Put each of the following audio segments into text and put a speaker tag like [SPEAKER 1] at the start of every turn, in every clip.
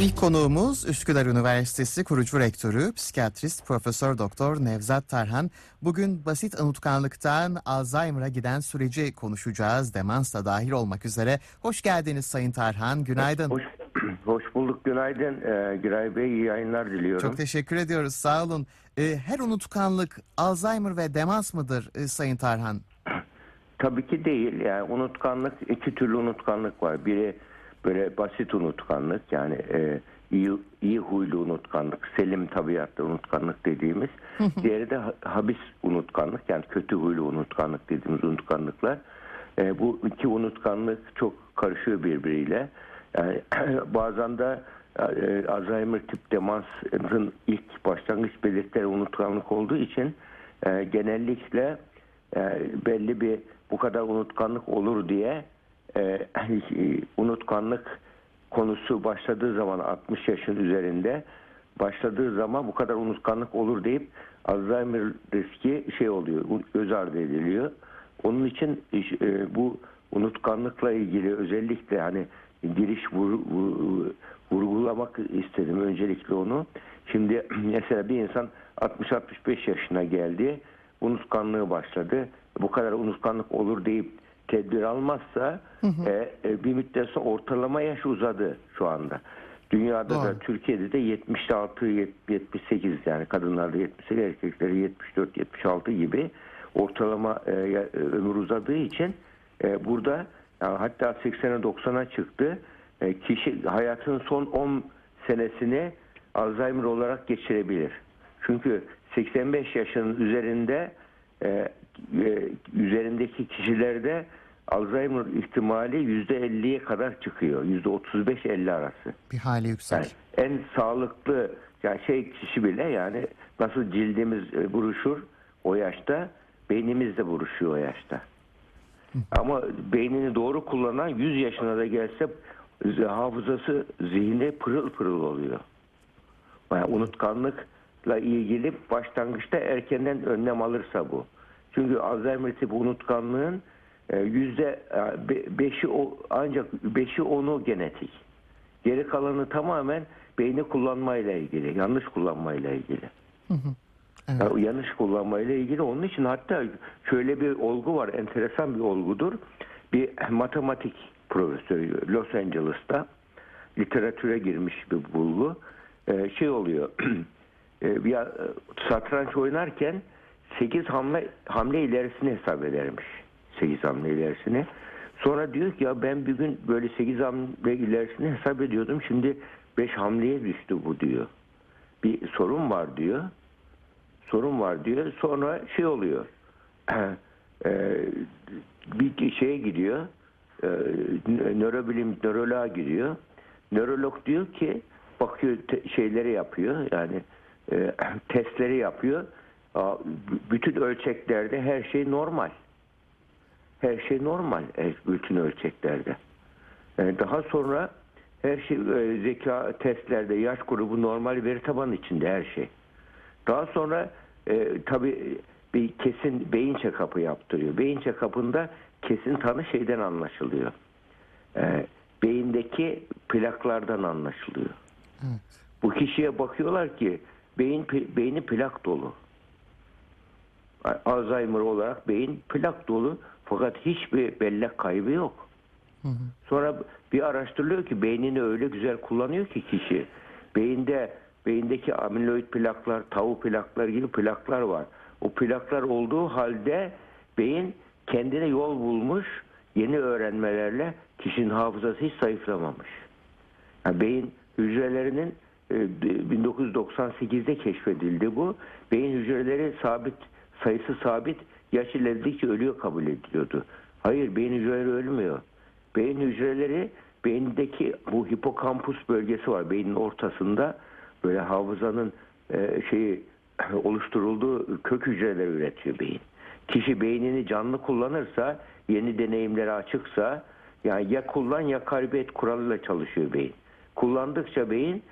[SPEAKER 1] İlk konuğumuz Üsküdar Üniversitesi kurucu rektörü, psikiyatrist Profesör Doktor Nevzat Tarhan. Bugün basit unutkanlıktan Alzheimer'a giden süreci konuşacağız. Demans da dahil olmak üzere. Hoş geldiniz Sayın Tarhan. Günaydın.
[SPEAKER 2] Hoş, hoş bulduk. Günaydın. Ee, Giray Bey iyi yayınlar diliyorum.
[SPEAKER 1] Çok teşekkür ediyoruz. Sağ olun. Ee, her unutkanlık Alzheimer ve demans mıdır e, Sayın Tarhan?
[SPEAKER 2] Tabii ki değil. Yani unutkanlık iki türlü unutkanlık var. Biri böyle basit unutkanlık yani e, iyi, iyi huylu unutkanlık, selim tabiatlı unutkanlık dediğimiz. Diğeri de ha- habis unutkanlık yani kötü huylu unutkanlık dediğimiz unutkanlıklar. E, bu iki unutkanlık çok karışıyor birbiriyle. Yani bazen de e, Alzheimer tip demansın ilk başlangıç belirtileri unutkanlık olduğu için e, genellikle e, belli bir bu kadar unutkanlık olur diye e, unutkanlık konusu başladığı zaman 60 yaşın üzerinde başladığı zaman bu kadar unutkanlık olur deyip Alzheimer riski şey oluyor göz ardı ediliyor. Onun için e, bu unutkanlıkla ilgili özellikle hani giriş vur, vur, vurgulamak istedim öncelikle onu. Şimdi mesela bir insan 60-65 yaşına geldi unutkanlığı başladı. Bu kadar unutkanlık olur deyip tedbir almazsa e, e, bir müddet sonra ortalama yaş uzadı şu anda. Dünyada da
[SPEAKER 1] Doğru.
[SPEAKER 2] Türkiye'de de 76 78 yani kadınlarda 78 erkekleri 74 76 gibi ortalama e, e, ömür uzadığı için e, burada yani hatta 80'e 90'a çıktı. E, kişi hayatının son 10 senesini Alzheimer olarak geçirebilir. Çünkü 85 yaşın üzerinde e, e, üzerindeki kişilerde Alzheimer ihtimali %50'ye kadar çıkıyor. %35-50 arası.
[SPEAKER 1] Bir hali yüksek.
[SPEAKER 2] Yani en sağlıklı yani şey kişi bile yani nasıl cildimiz e, buruşur o yaşta beynimiz de buruşuyor o yaşta. Ama beynini doğru kullanan 100 yaşına da gelse hafızası zihni pırıl pırıl oluyor. Yani unutkanlıkla ilgili başlangıçta erkenden önlem alırsa bu. Çünkü Alzheimer tipi unutkanlığın e, yüzde e, be- beşi ancak beşi onu genetik. Geri kalanı tamamen beyni kullanmayla ilgili, yanlış kullanmayla ilgili.
[SPEAKER 1] Evet.
[SPEAKER 2] Yani yanlış kullanmayla ilgili onun için hatta şöyle bir olgu var, enteresan bir olgudur. Bir matematik profesörü Los Angeles'ta literatüre girmiş bir bulgu. Ee, şey oluyor, e, bir satranç oynarken 8 hamle hamle ilerisini hesap edermiş. 8 hamle ilerisini. Sonra diyor ki ya ben bir gün böyle 8 hamle ilerisini hesap ediyordum. Şimdi 5 hamleye düştü bu diyor. Bir sorun var diyor sorun var diyor. Sonra şey oluyor. bir şeye gidiyor. E, nörobilim nöroloğa gidiyor. Nörolog diyor ki bakıyor şeyleri yapıyor. Yani testleri yapıyor. Bütün ölçeklerde her şey normal. Her şey normal e, bütün ölçeklerde. E, daha sonra her şey e, zeka testlerde yaş grubu normal veri tabanı içinde her şey. Daha sonra e, tabii bir kesin beyin check-up'ı yaptırıyor. Beyin check-up'ında kesin tanı şeyden anlaşılıyor. E, beyindeki plaklardan anlaşılıyor.
[SPEAKER 1] Evet.
[SPEAKER 2] Bu kişiye bakıyorlar ki beyin beyni plak dolu. Alzheimer olarak beyin plak dolu fakat hiçbir bellek kaybı yok. Sonra bir araştırılıyor ki beynini öyle güzel kullanıyor ki kişi. Beyinde beyindeki amiloid plaklar, tau plaklar gibi plaklar var. O plaklar olduğu halde beyin kendine yol bulmuş yeni öğrenmelerle kişinin hafızası hiç zayıflamamış. Yani beyin hücrelerinin e, 1998'de keşfedildi bu. Beyin hücreleri sabit, sayısı sabit, yaş ilerledikçe ölüyor kabul ediliyordu. Hayır, beyin hücreleri ölmüyor. Beyin hücreleri beyindeki bu hipokampus bölgesi var beynin ortasında böyle hafızanın e, şeyi oluşturulduğu kök hücreleri üretiyor beyin. Kişi beynini canlı kullanırsa, yeni deneyimlere açıksa yani ya kullan ya kaybet kuralıyla çalışıyor beyin. Kullandıkça beyin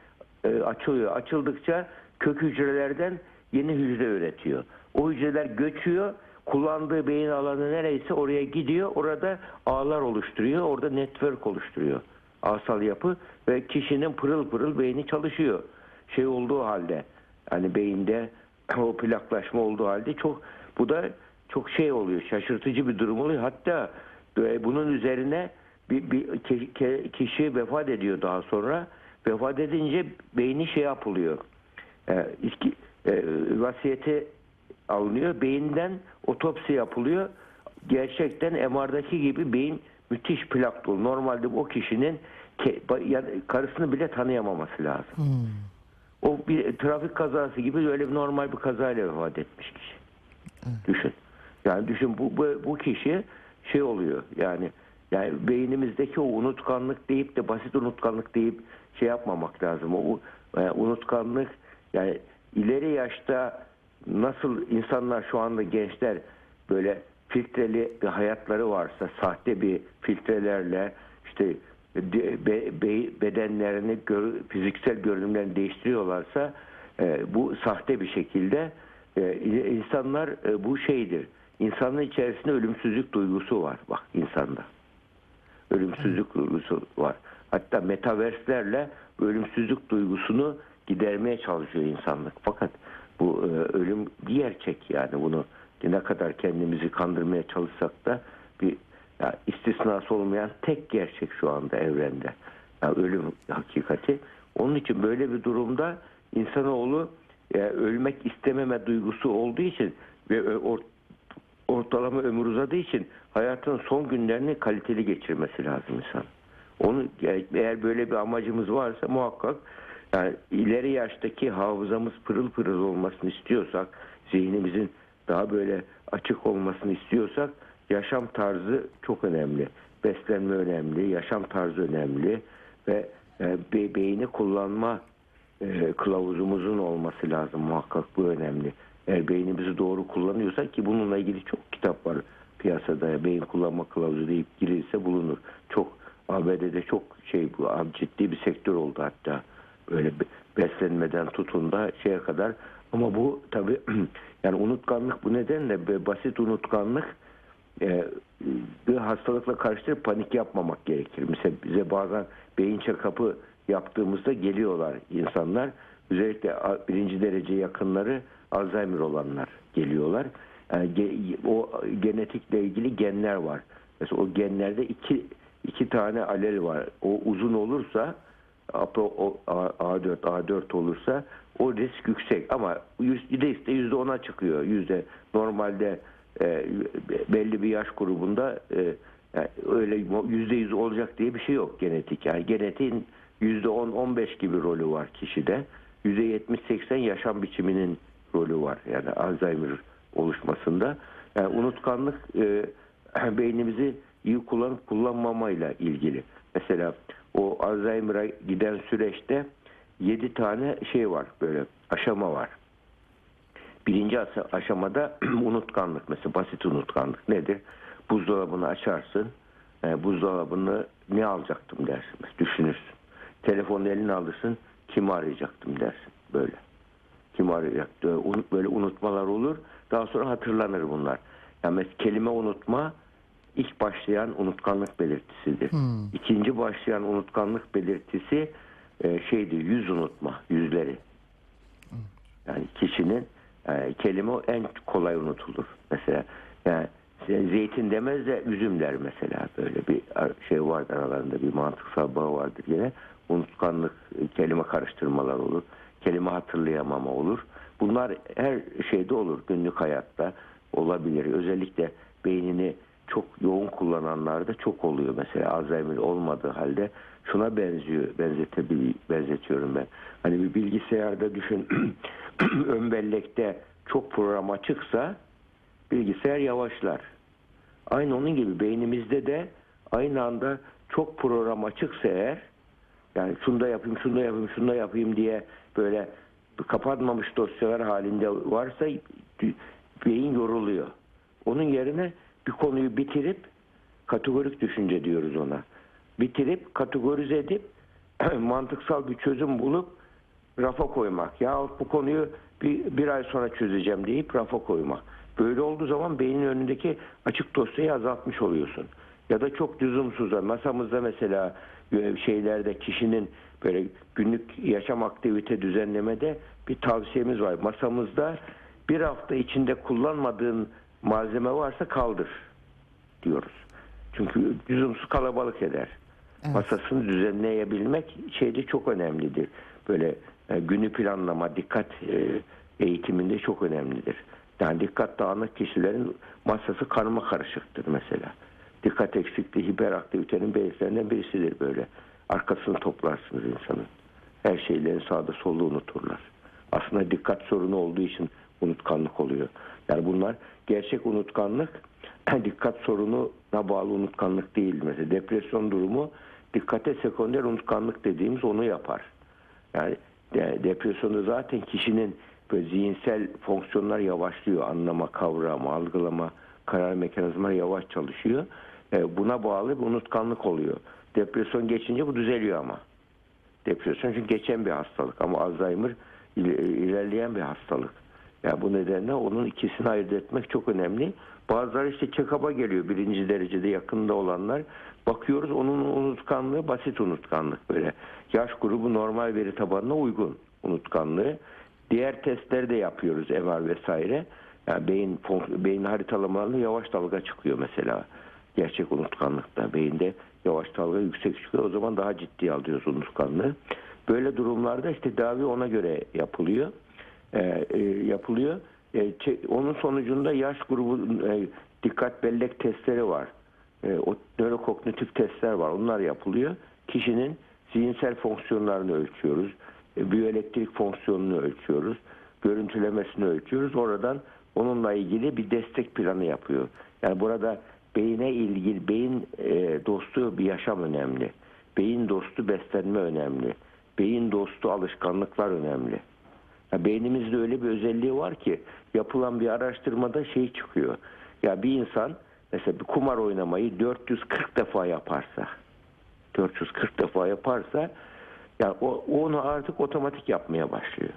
[SPEAKER 2] e, açılıyor. Açıldıkça kök hücrelerden yeni hücre üretiyor. O hücreler göçüyor. Kullandığı beyin alanı nereyse oraya gidiyor. Orada ağlar oluşturuyor. Orada network oluşturuyor. Asal yapı ve kişinin pırıl pırıl beyni çalışıyor. Şey olduğu halde hani beyinde o plaklaşma olduğu halde çok bu da çok şey oluyor. Şaşırtıcı bir durum oluyor. Hatta e, bunun üzerine bir, bir kişi vefat ediyor daha sonra. Vefat edince beyni şey yapılıyor. E, iki, e, vasiyeti alınıyor. Beyinden otopsi yapılıyor. Gerçekten MR'daki gibi beyin müthiş plak dolu. Normalde o kişinin yani karısını bile tanıyamaması lazım. O bir trafik kazası gibi öyle bir normal bir kazayla vefat etmiş kişi. Düşün. Yani düşün bu, bu bu kişi şey oluyor yani yani beynimizdeki o unutkanlık deyip de basit unutkanlık deyip şey yapmamak lazım. O e, unutkanlık yani ileri yaşta nasıl insanlar şu anda gençler böyle filtreli bir hayatları varsa sahte bir filtrelerle işte be- be- bedenlerini gör- fiziksel görünümlerini değiştiriyorlarsa e, bu sahte bir şekilde e, insanlar e, bu şeydir. İnsanın içerisinde ölümsüzlük duygusu var bak insanda. Ölümsüzlük duygusu var. Hatta metaverslerle ölümsüzlük duygusunu gidermeye çalışıyor insanlık. Fakat bu e, ölüm gerçek yani bunu ne kadar kendimizi kandırmaya çalışsak da bir ya istisnası olmayan tek gerçek şu anda evrende. Yani ölüm hakikati. Onun için böyle bir durumda insanoğlu e, ölmek istememe duygusu olduğu için ve ö- or- ortalama ömür uzadığı için hayatın son günlerini kaliteli geçirmesi lazım insan. Onu yani eğer böyle bir amacımız varsa muhakkak yani ileri yaştaki hafızamız pırıl pırıl olmasını istiyorsak, zihnimizin daha böyle açık olmasını istiyorsak yaşam tarzı çok önemli. Beslenme önemli, yaşam tarzı önemli ve e, be- beyni kullanma e, kılavuzumuzun olması lazım muhakkak bu önemli. Eğer beynimizi doğru kullanıyorsak ki bununla ilgili çok kitap var piyasada beyin kullanma kılavuzu deyip girilse bulunur. Çok ABD'de çok şey bu ciddi bir sektör oldu hatta böyle be- beslenmeden tutun da şeye kadar ama bu tabi yani unutkanlık bu nedenle basit unutkanlık e, bir hastalıkla karıştırıp panik yapmamak gerekir. Mesela bize bazen beyin check-up'ı yaptığımızda geliyorlar insanlar. Özellikle birinci derece yakınları Alzheimer olanlar geliyorlar. Yani ge- o genetikle ilgili genler var. Mesela o genlerde iki iki tane alel var. O uzun olursa APO o- A- A4 A4 olursa o risk yüksek ama yüzde ise yüzde ona çıkıyor. Yüzde normalde e, belli bir yaş grubunda e, yani öyle yüzde yüz olacak diye bir şey yok genetik. Yani genetiğin yüzde on 15 gibi rolü var kişide. Yüzde 70-80 yaşam biçiminin rolü var. Yani Alzheimer oluşmasında. Yani unutkanlık e, beynimizi iyi kullanıp kullanmamayla ilgili. Mesela o Alzheimer'a giden süreçte 7 tane şey var böyle aşama var. Birinci aşamada unutkanlık mesela basit unutkanlık nedir? Buzdolabını açarsın. E, buzdolabını ne alacaktım dersin. Düşünürsün. Telefonu eline alırsın. Kimi arayacaktım dersin. Böyle. Kim arayacaktı? Un- Böyle unutmalar olur. Daha sonra hatırlanır bunlar. Yani mesela kelime unutma ilk başlayan unutkanlık belirtisidir. İkinci başlayan unutkanlık belirtisi e, şeydir yüz unutma, yüzleri. Yani kişinin e, kelime en kolay unutulur. Mesela yani zeytin demez de üzüm der mesela böyle bir şey vardır aralarında bir mantıksal bağ vardır yine. Unutkanlık, e, kelime karıştırmalar olur. Kelime hatırlayamama olur. Bunlar her şeyde olur. Günlük hayatta olabilir. Özellikle beynini çok yoğun kullananlarda çok oluyor mesela Alzheimer olmadığı halde şuna benziyor benzetebil benzetiyorum ben. Hani bir bilgisayarda düşün ön bellekte çok program açıksa bilgisayar yavaşlar. Aynı onun gibi beynimizde de aynı anda çok program açıksa eğer yani şunu da yapayım, şunu da yapayım, şunu da yapayım diye böyle kapanmamış dosyalar halinde varsa beyin yoruluyor. Onun yerine bir konuyu bitirip kategorik düşünce diyoruz ona. Bitirip kategorize edip mantıksal bir çözüm bulup rafa koymak. Ya bu konuyu bir, bir ay sonra çözeceğim deyip rafa koymak. Böyle olduğu zaman beynin önündeki açık dosyayı azaltmış oluyorsun. Ya da çok lüzumsuz. Masamızda mesela e, şeylerde kişinin böyle günlük yaşam aktivite düzenlemede bir tavsiyemiz var. Masamızda bir hafta içinde kullanmadığın malzeme varsa kaldır diyoruz. Çünkü lüzumsuz kalabalık eder.
[SPEAKER 1] Evet.
[SPEAKER 2] Masasını düzenleyebilmek şeyde çok önemlidir. Böyle e, günü planlama, dikkat e, eğitiminde çok önemlidir. Yani dikkat dağınık kişilerin masası karma karışıktır mesela. Dikkat eksikliği hiperaktivitenin belirtilerinden birisidir böyle. Arkasını toplarsınız insanın. Her şeylerin sağda solda unuturlar. Aslında dikkat sorunu olduğu için unutkanlık oluyor. Yani bunlar gerçek unutkanlık dikkat sorununa bağlı unutkanlık değil. Mesela depresyon durumu dikkate sekonder unutkanlık dediğimiz onu yapar. Yani de- depresyonda zaten kişinin böyle zihinsel fonksiyonlar yavaşlıyor. Anlama, kavrama, algılama, karar mekanizmaları yavaş çalışıyor. E, buna bağlı bir unutkanlık oluyor. Depresyon geçince bu düzeliyor ama. Depresyon çünkü geçen bir hastalık ama Alzheimer il- ilerleyen bir hastalık. Yani bu nedenle onun ikisini ayırt etmek çok önemli. Bazıları işte check-up'a geliyor birinci derecede yakında olanlar. Bakıyoruz onun unutkanlığı basit unutkanlık böyle. Yaş grubu normal veri tabanına uygun unutkanlığı. Diğer testleri de yapıyoruz MR vesaire. Yani beyin beyin haritalamalarında yavaş dalga çıkıyor mesela. Gerçek unutkanlıkta beyinde yavaş dalga yüksek çıkıyor. O zaman daha ciddi alıyoruz unutkanlığı. Böyle durumlarda işte tedavi ona göre yapılıyor. Ee, e, yapılıyor. E, onun sonucunda yaş grubu e, dikkat bellek testleri var. E, o nörokognitif testler var. Onlar yapılıyor. Kişinin zihinsel fonksiyonlarını ölçüyoruz. E, biyoelektrik fonksiyonunu ölçüyoruz. Görüntülemesini ölçüyoruz. Oradan onunla ilgili bir destek planı yapıyor. Yani burada beyine ilgili beyin e, dostu bir yaşam önemli. Beyin dostu beslenme önemli. Beyin dostu alışkanlıklar önemli. Ya beynimizde öyle bir özelliği var ki yapılan bir araştırmada şey çıkıyor. Ya bir insan mesela bir kumar oynamayı 440 defa yaparsa 440 defa yaparsa yani o, onu artık otomatik yapmaya başlıyor.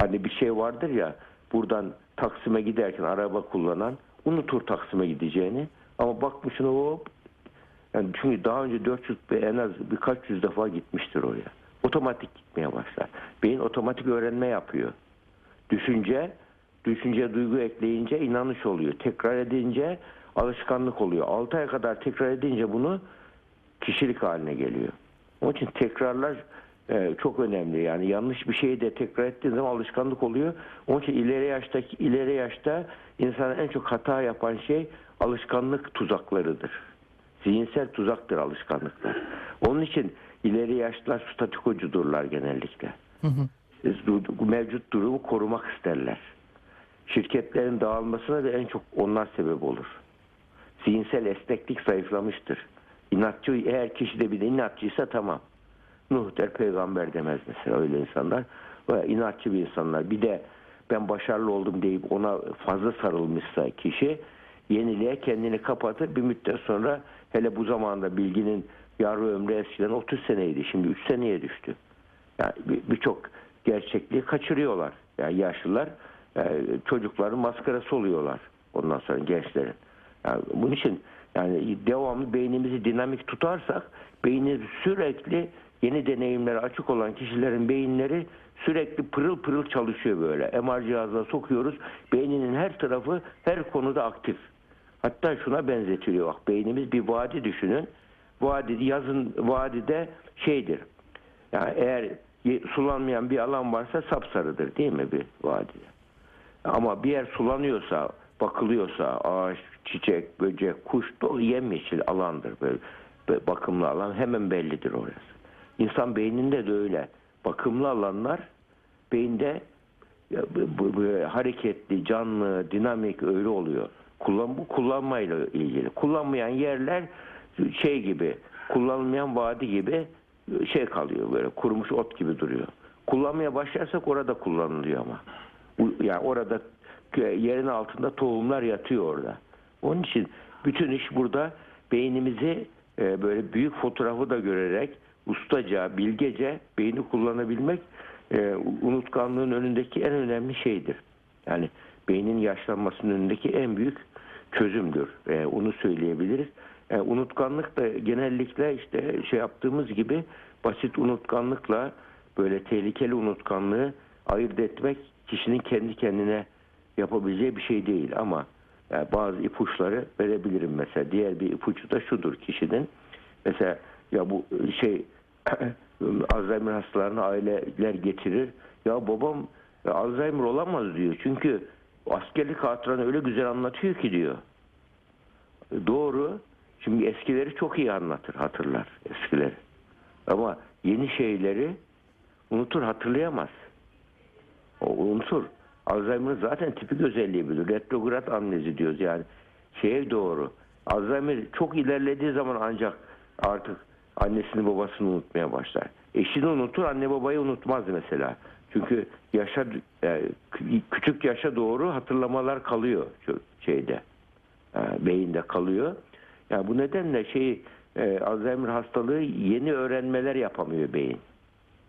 [SPEAKER 2] Hani bir şey vardır ya buradan Taksim'e giderken araba kullanan unutur Taksim'e gideceğini ama bakmışsın hop yani çünkü daha önce 400 ve en az birkaç yüz defa gitmiştir oraya. Otomatik gitmeye başlar. Beyin otomatik öğrenme yapıyor. Düşünce, düşünce duygu ekleyince inanış oluyor. Tekrar edince alışkanlık oluyor. 6 ay kadar tekrar edince bunu kişilik haline geliyor. Onun için tekrarlar e, çok önemli. Yani yanlış bir şeyi de tekrar ettiğin zaman alışkanlık oluyor. Onun için ileri yaştaki ileri yaşta insanın en çok hata yapan şey alışkanlık tuzaklarıdır. Zihinsel tuzaktır alışkanlıklar. Onun için ileri yaşlılar statükocudurlar genellikle. Siz du- Mevcut durumu korumak isterler. Şirketlerin dağılmasına da en çok onlar sebep olur. Zihinsel esneklik zayıflamıştır. İnatçı eğer kişi de bir de inatçıysa tamam. Nuh der peygamber demez mesela öyle insanlar. Böyle inatçı bir insanlar. Bir de ben başarılı oldum deyip ona fazla sarılmışsa kişi yeniliğe kendini kapatır. Bir müddet sonra hele bu zamanda bilginin yarı ömrü eskiden 30 seneydi. Şimdi 3 seneye düştü. Yani bir- birçok gerçekliği kaçırıyorlar. Yani yaşlılar e, çocukların maskarası oluyorlar. Ondan sonra gençlerin. Yani bunun için yani devamlı beynimizi dinamik tutarsak beyni sürekli yeni deneyimlere açık olan kişilerin beyinleri sürekli pırıl pırıl çalışıyor böyle. MR cihazına sokuyoruz. Beyninin her tarafı her konuda aktif. Hatta şuna benzetiliyor bak beynimiz bir vadi düşünün. Vadi yazın vadide şeydir. Yani eğer sulanmayan bir alan varsa sapsarıdır değil mi bir vadide? Ama bir yer sulanıyorsa, bakılıyorsa ağaç, çiçek, böcek, kuş dolu yemyeşil alandır böyle, böyle bakımlı alan hemen bellidir orası. İnsan beyninde de öyle. Bakımlı alanlar beyinde bu hareketli, canlı, dinamik öyle oluyor. Kullan, bu kullanmayla ilgili. Kullanmayan yerler şey gibi, kullanılmayan vadi gibi şey kalıyor böyle kurumuş ot gibi duruyor. Kullanmaya başlarsak orada kullanılıyor ama. Yani orada yerin altında tohumlar yatıyor orada. Onun için bütün iş burada beynimizi e, böyle büyük fotoğrafı da görerek ustaca, bilgece beyni kullanabilmek e, unutkanlığın önündeki en önemli şeydir. Yani beynin yaşlanmasının önündeki en büyük çözümdür. E, onu söyleyebiliriz. E, unutkanlık da genellikle işte şey yaptığımız gibi basit unutkanlıkla böyle tehlikeli unutkanlığı ayırt etmek kişinin kendi kendine yapabileceği bir şey değil ama yani bazı ipuçları verebilirim mesela. Diğer bir ipucu da şudur kişinin. Mesela ya bu şey Alzheimer hastalarını aileler getirir. Ya babam ya Alzheimer olamaz diyor. Çünkü askerlik hatıranı öyle güzel anlatıyor ki diyor. Doğru. Şimdi eskileri çok iyi anlatır, hatırlar eskileri. Ama yeni şeyleri unutur, hatırlayamaz. O unutur. Alzheimer zaten tipik özelliği bilir. Retrograd amnezi diyoruz yani. Şeye doğru. Alzheimer çok ilerlediği zaman ancak artık annesini babasını unutmaya başlar. Eşini unutur, anne babayı unutmaz mesela. Çünkü yaşa yani küçük yaşa doğru hatırlamalar kalıyor şeyde. E, beyinde kalıyor. Yani bu nedenle şey e, Alzheimer hastalığı yeni öğrenmeler yapamıyor beyin.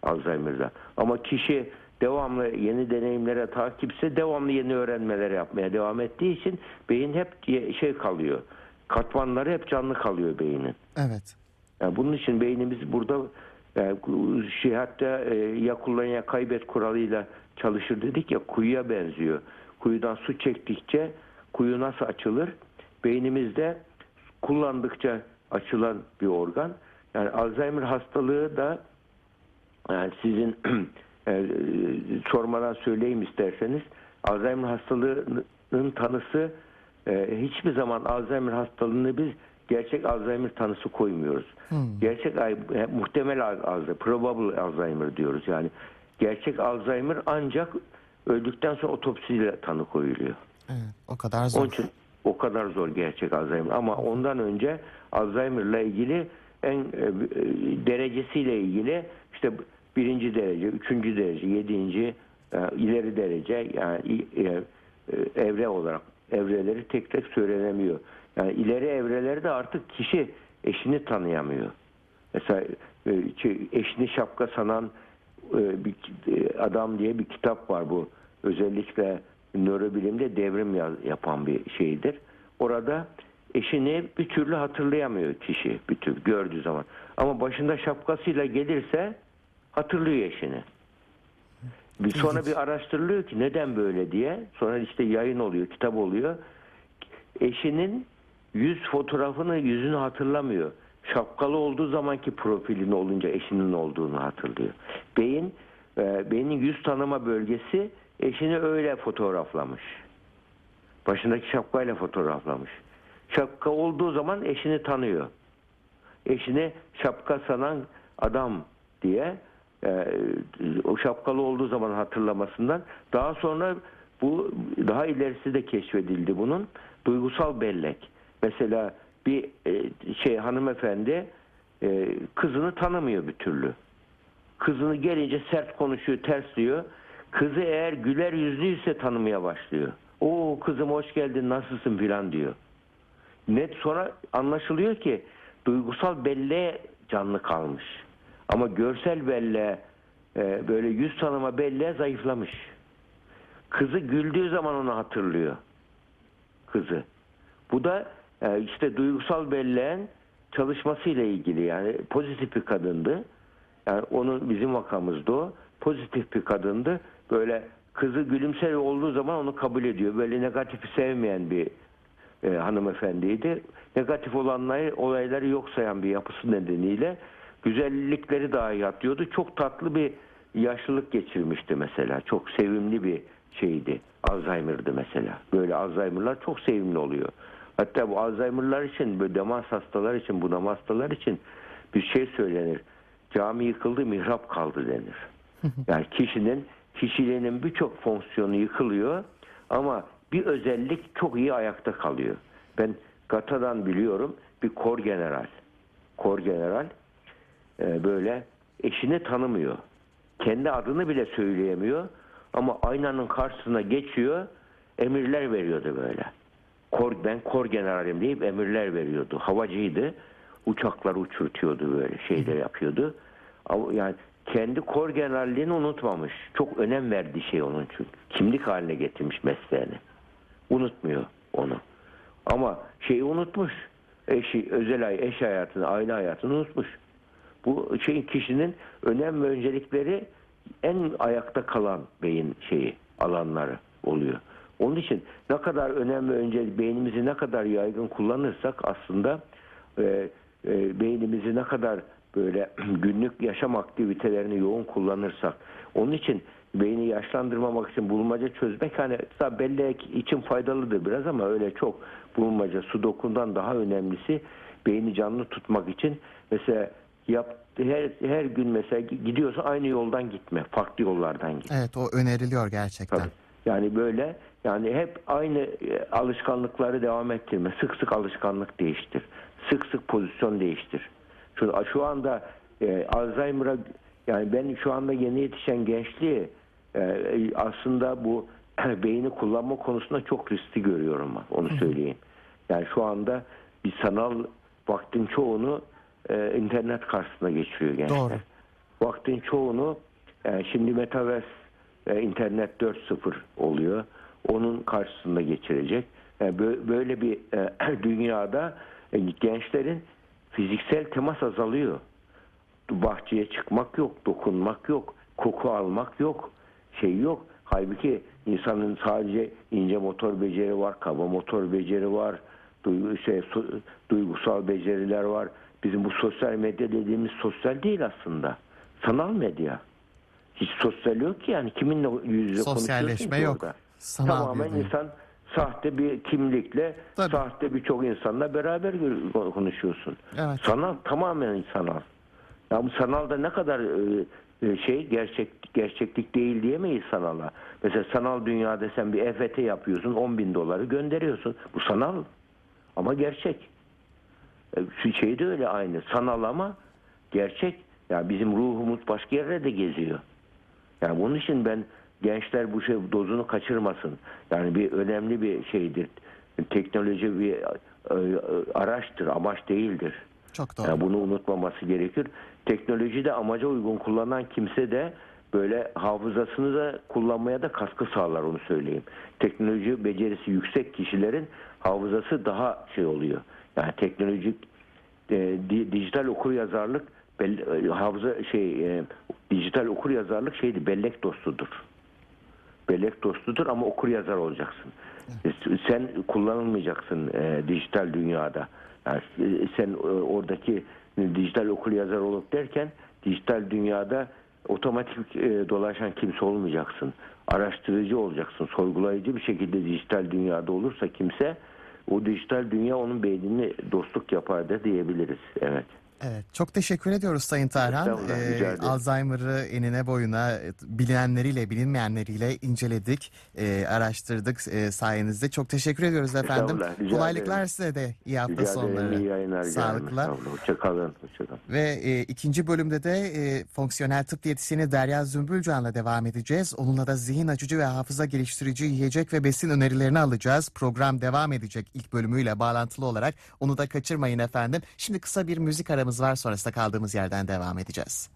[SPEAKER 2] Alzheimer'da. Ama kişi devamlı yeni deneyimlere takipse devamlı yeni öğrenmeler yapmaya devam ettiği için beyin hep şey kalıyor. Katmanları hep canlı kalıyor beynin.
[SPEAKER 1] Evet.
[SPEAKER 2] Yani bunun için beynimiz burada yani şey hatta e, ya kullan ya kaybet kuralıyla çalışır dedik ya kuyuya benziyor. Kuyudan su çektikçe kuyu nasıl açılır? Beynimizde kullandıkça açılan bir organ. Yani Alzheimer hastalığı da yani sizin e, sormadan söyleyeyim isterseniz Alzheimer hastalığının tanısı e, hiçbir zaman Alzheimer hastalığını biz gerçek Alzheimer tanısı koymuyoruz. Hmm. Gerçek e, muhtemel Alzheimer, probable Alzheimer diyoruz. Yani gerçek Alzheimer ancak öldükten sonra otopsiyle tanı koyuluyor.
[SPEAKER 1] Evet, o kadar zor.
[SPEAKER 2] Onun için o kadar zor gerçek Alzheimer. Ama ondan önce Alzheimer'la ilgili en e, derecesiyle ilgili işte birinci derece, üçüncü derece, yedinci e, ileri derece yani e, e, evre olarak evreleri tek tek söylenemiyor. Yani ileri evrelerde artık kişi eşini tanıyamıyor. Mesela eşini şapka sanan bir adam diye bir kitap var bu. Özellikle nörobilimde devrim yapan bir şeydir. Orada eşini bir türlü hatırlayamıyor kişi bir tür gördüğü zaman. Ama başında şapkasıyla gelirse hatırlıyor eşini. Bir sonra bir araştırılıyor ki neden böyle diye. Sonra işte yayın oluyor, kitap oluyor. Eşinin yüz fotoğrafını, yüzünü hatırlamıyor. Şapkalı olduğu zamanki profilini olunca eşinin olduğunu hatırlıyor. Beyin, e, beynin yüz tanıma bölgesi eşini öyle fotoğraflamış. Başındaki şapkayla fotoğraflamış. Şapka olduğu zaman eşini tanıyor. Eşini şapka sanan adam diye e, o şapkalı olduğu zaman hatırlamasından daha sonra bu daha ilerisi de keşfedildi bunun duygusal bellek. Mesela bir e, şey hanımefendi e, kızını tanımıyor bir türlü. Kızını gelince sert konuşuyor, ters diyor. Kızı eğer güler yüzlüyse tanımaya başlıyor. O kızım hoş geldin nasılsın filan diyor. Net sonra anlaşılıyor ki duygusal belleğe canlı kalmış. Ama görsel belleğe e, böyle yüz tanıma belleğe zayıflamış. Kızı güldüğü zaman onu hatırlıyor. Kızı. Bu da e, işte duygusal belleğin çalışmasıyla ilgili yani pozitif bir kadındı. Yani onun bizim vakamızda o. Pozitif bir kadındı. Böyle kızı gülümser olduğu zaman onu kabul ediyor. Böyle negatifi sevmeyen bir e, hanımefendiydi. Negatif olanları, olayları yok sayan bir yapısı nedeniyle güzellikleri dahi atlıyordu. Çok tatlı bir yaşlılık geçirmişti mesela. Çok sevimli bir şeydi. Alzheimer'dı mesela. Böyle Alzheimer'lar çok sevimli oluyor. Hatta bu Alzheimer'lar için, böyle demans hastalar için, bunam hastalar için bir şey söylenir. Cami yıkıldı, mihrap kaldı denir. Yani kişinin, kişiliğinin birçok fonksiyonu yıkılıyor ama bir özellik çok iyi ayakta kalıyor. Ben Gata'dan biliyorum bir kor general. Kor general e, böyle eşini tanımıyor. Kendi adını bile söyleyemiyor ama aynanın karşısına geçiyor emirler veriyordu böyle. Kor, ben kor generalim deyip emirler veriyordu. Havacıydı. Uçaklar uçurtuyordu böyle şeyler yapıyordu. Yani kendi kor generalliğini unutmamış. Çok önem verdiği şey onun çünkü. Kimlik haline getirmiş mesleğini. Unutmuyor onu. Ama şeyi unutmuş. eşi, özel ay, eş hayatını, aile hayatını unutmuş. Bu şey kişinin önem ve öncelikleri en ayakta kalan beyin şeyi alanları oluyor. Onun için ne kadar önem ve öncelik beynimizi ne kadar yaygın kullanırsak aslında e, e, beynimizi ne kadar böyle günlük yaşam aktivitelerini yoğun kullanırsak onun için beyni yaşlandırmamak için bulmaca çözmek hani bellek için faydalıdır biraz ama öyle çok bulmaca sudokundan daha önemlisi beyni canlı tutmak için mesela yap her her gün mesela gidiyorsa aynı yoldan gitme farklı yollardan git.
[SPEAKER 1] Evet o öneriliyor gerçekten.
[SPEAKER 2] Tabii. Yani böyle yani hep aynı e, alışkanlıkları devam ettirme. Sık sık alışkanlık değiştir. Sık sık pozisyon değiştir. Şu, anda e, Alzheimer'a yani ben şu anda yeni yetişen gençliği e, aslında bu beyni kullanma konusunda çok riskli görüyorum ben. Onu söyleyeyim. Yani şu anda bir sanal vaktin çoğunu e, internet karşısında geçiriyor gençler.
[SPEAKER 1] Doğru.
[SPEAKER 2] Vaktin çoğunu e, şimdi Metaverse e, internet 4.0 oluyor. Onun karşısında geçirecek. E, bö- böyle bir e, dünyada e, gençlerin fiziksel temas azalıyor. Bahçeye çıkmak yok, dokunmak yok, koku almak yok, şey yok. Halbuki insanın sadece ince motor beceri var, kaba motor beceri var, duygu, şey, duygusal beceriler var. Bizim bu sosyal medya dediğimiz sosyal değil aslında. Sanal medya. Hiç sosyal yok ki yani kiminle yüz yüze
[SPEAKER 1] Sosyalleşme
[SPEAKER 2] konuşuyorsun ki
[SPEAKER 1] yok.
[SPEAKER 2] orada?
[SPEAKER 1] Sanal
[SPEAKER 2] Tamamen insan sahte bir kimlikle
[SPEAKER 1] Tabii.
[SPEAKER 2] sahte birçok insanla beraber konuşuyorsun.
[SPEAKER 1] Evet.
[SPEAKER 2] Sanal tamamen sanal. Ya bu sanalda ne kadar e, e, şey gerçek gerçeklik değil diyemeyiz sanala. Mesela sanal dünyada sen bir EFT yapıyorsun 10 bin doları gönderiyorsun. Bu sanal ama gerçek. E, şey de öyle aynı. Sanal ama gerçek. Ya bizim ruhumuz başka yerlerde geziyor. Yani bunun için ben gençler bu şey dozunu kaçırmasın. Yani bir önemli bir şeydir. Teknoloji bir e, e, araçtır, amaç değildir.
[SPEAKER 1] Çok doğru.
[SPEAKER 2] Yani bunu unutmaması gerekir. Teknoloji de amaca uygun kullanan kimse de böyle hafızasını da kullanmaya da katkı sağlar onu söyleyeyim. Teknoloji becerisi yüksek kişilerin hafızası daha şey oluyor. Yani teknolojik e, di- dijital okur yazarlık e, hafıza şey e, dijital okur yazarlık şeydi bellek dostudur. Bellek dostudur ama okur yazar olacaksın. Sen kullanılmayacaksın e, dijital dünyada. Yani e, sen e, oradaki dijital okur yazar olup derken dijital dünyada otomatik e, dolaşan kimse olmayacaksın. Araştırıcı olacaksın. Sorgulayıcı bir şekilde dijital dünyada olursa kimse o dijital dünya onun beynini dostluk yapar da diyebiliriz. Evet.
[SPEAKER 1] Evet, çok teşekkür ediyoruz Sayın Tarhan. Ee. Alzheimer'ı enine boyuna bilinenleriyle bilinmeyenleriyle inceledik, e, araştırdık e, sayenizde. Çok teşekkür ediyoruz efendim. Kolaylıklar
[SPEAKER 2] ederim.
[SPEAKER 1] size de iyi hafta
[SPEAKER 2] Rica ederim.
[SPEAKER 1] sonları.
[SPEAKER 2] İyi yayınlar. ederim.
[SPEAKER 1] Sağlıkla.
[SPEAKER 2] Estağfurullah. Hoşçakalın. Hoşçakalın.
[SPEAKER 1] Ve e, ikinci bölümde de e, fonksiyonel tıp diyetisyeni Derya Zümbülcan'la devam edeceğiz. Onunla da zihin açıcı ve hafıza geliştirici yiyecek ve besin önerilerini alacağız. Program devam edecek ilk bölümüyle bağlantılı olarak. Onu da kaçırmayın efendim. Şimdi kısa bir müzik aramız var sonrasında kaldığımız yerden devam edeceğiz.